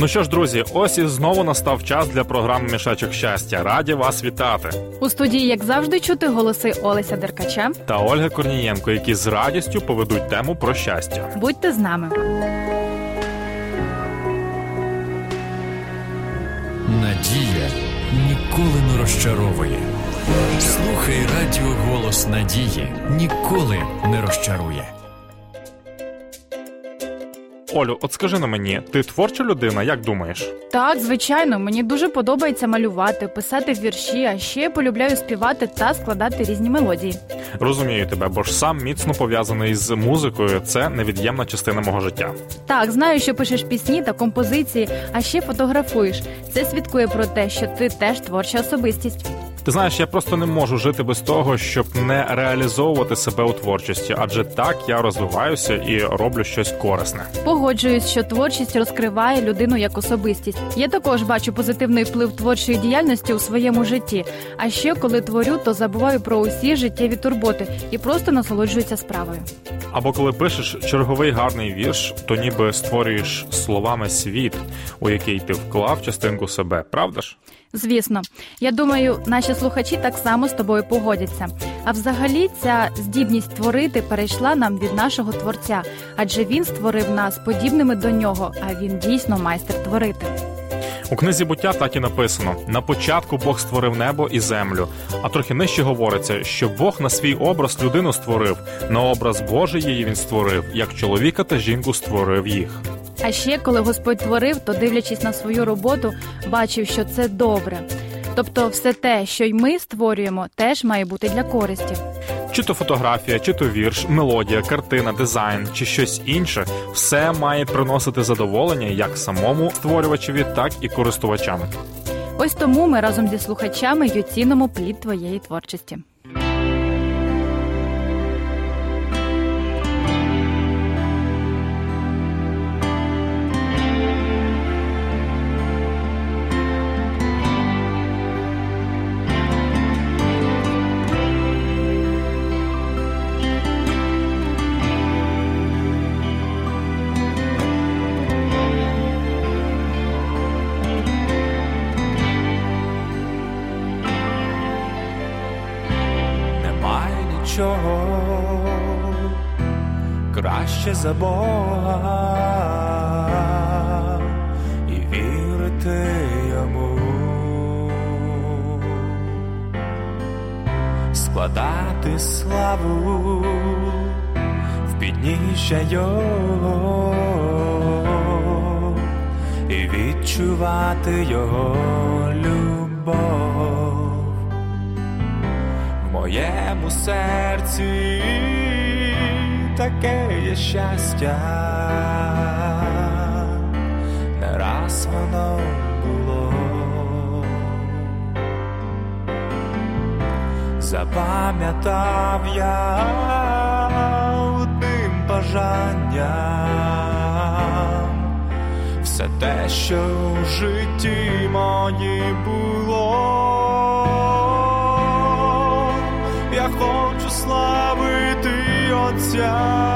Ну що ж, друзі, ось і знову настав час для програми Мішачок щастя. Раді вас вітати у студії, як завжди, чути голоси Олеся Деркача та Ольги Корнієнко, які з радістю поведуть тему про щастя. Будьте з нами. Ніколи не розчаровує. Слухай радіо голос надії ніколи не розчарує. Олю, от скажи на мені, ти творча людина, як думаєш? Так, звичайно, мені дуже подобається малювати, писати вірші, а ще полюбляю співати та складати різні мелодії. Розумію тебе, бо ж сам міцно пов'язаний з музикою. Це невід'ємна частина мого життя. Так, знаю, що пишеш пісні та композиції, а ще фотографуєш. Це свідкує про те, що ти теж творча особистість. Ти знаєш, я просто не можу жити без того, щоб не реалізовувати себе у творчості, адже так я розвиваюся і роблю щось корисне. Погоджуюсь, що творчість розкриває людину як особистість. Я також бачу позитивний вплив творчої діяльності у своєму житті. А ще коли творю, то забуваю про усі життєві турботи і просто насолоджуюся справою. Або коли пишеш черговий гарний вірш, то ніби створюєш словами світ, у який ти вклав частинку себе, правда ж? Звісно, я думаю, наші слухачі так само з тобою погодяться. А взагалі, ця здібність творити перейшла нам від нашого творця, адже він створив нас подібними до нього, а він дійсно майстер творити. У книзі буття так і написано: на початку Бог створив небо і землю. А трохи нижче говориться, що Бог на свій образ людину створив, на образ Божий її він створив, як чоловіка та жінку створив їх. А ще коли Господь творив, то дивлячись на свою роботу, бачив, що це добре. Тобто, все те, що й ми створюємо, теж має бути для користі. Чи то фотографія, чи то вірш, мелодія, картина, дизайн, чи щось інше, все має приносити задоволення як самому створювачеві, так і користувачам. Ось тому ми разом зі слухачами й оцінимо плід твоєї творчості. Краще за Бога і вірити йому, складати славу в підніжжя Його і відчувати Його любов моєму серці таке є щастя, не раз воно було, запам'ятав я одним бажанням все те, що в житті мої було. Славити Отця,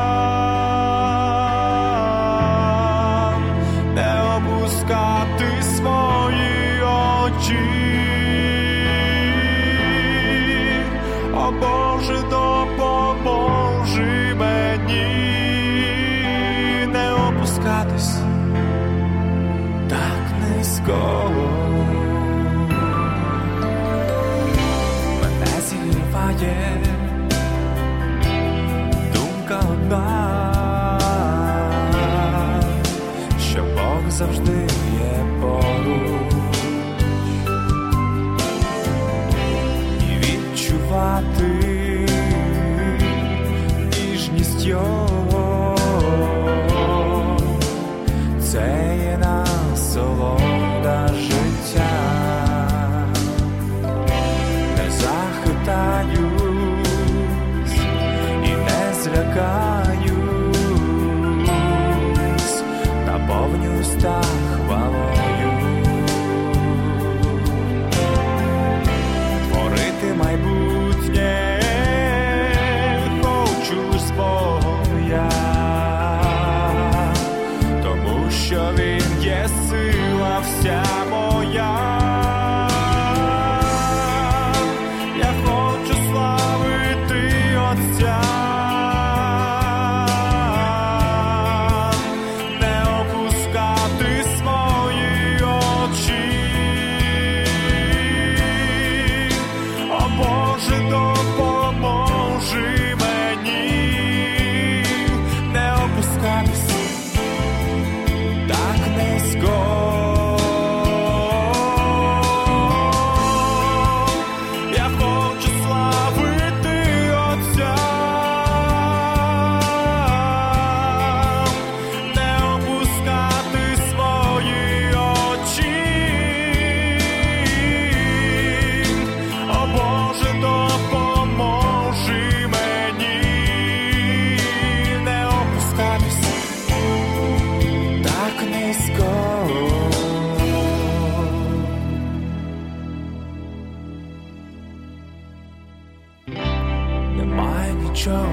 нічого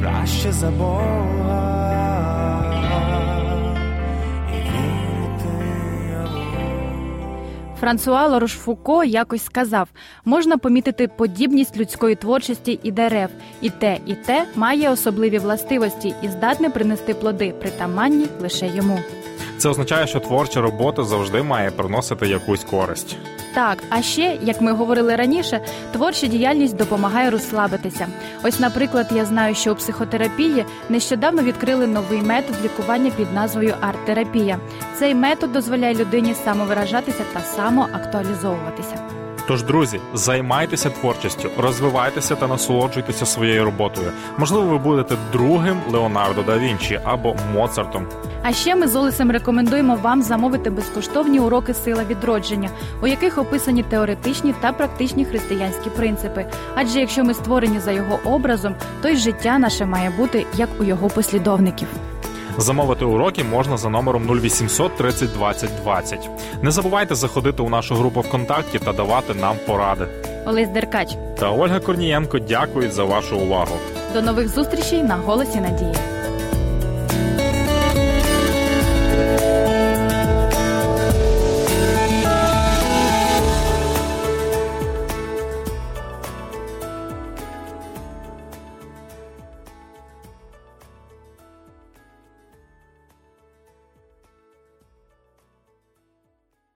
краще за Бога. І. Франсуа Лорошфуко якось сказав: можна помітити подібність людської творчості і дерев, і те, і те має особливі властивості і здатне принести плоди, притаманні лише йому. Це означає, що творча робота завжди має приносити якусь користь. Так, а ще, як ми говорили раніше, творча діяльність допомагає розслабитися. Ось, наприклад, я знаю, що у психотерапії нещодавно відкрили новий метод лікування під назвою арт-терапія. Цей метод дозволяє людині самовиражатися та самоактуалізовуватися. Тож, друзі, займайтеся творчістю, розвивайтеся та насолоджуйтеся своєю роботою. Можливо, ви будете другим Леонардо да Вінчі або Моцартом. А ще ми з Олесем рекомендуємо вам замовити безкоштовні уроки сила відродження, у яких описані теоретичні та практичні християнські принципи. Адже якщо ми створені за його образом, то й життя наше має бути як у його послідовників. Замовити уроки можна за номером 0800 30 20 20. Не забувайте заходити у нашу групу ВКонтакті та давати нам поради. Олесь Деркач. Та Ольга Корнієнко дякують за вашу увагу. До нових зустрічей на голосі надії.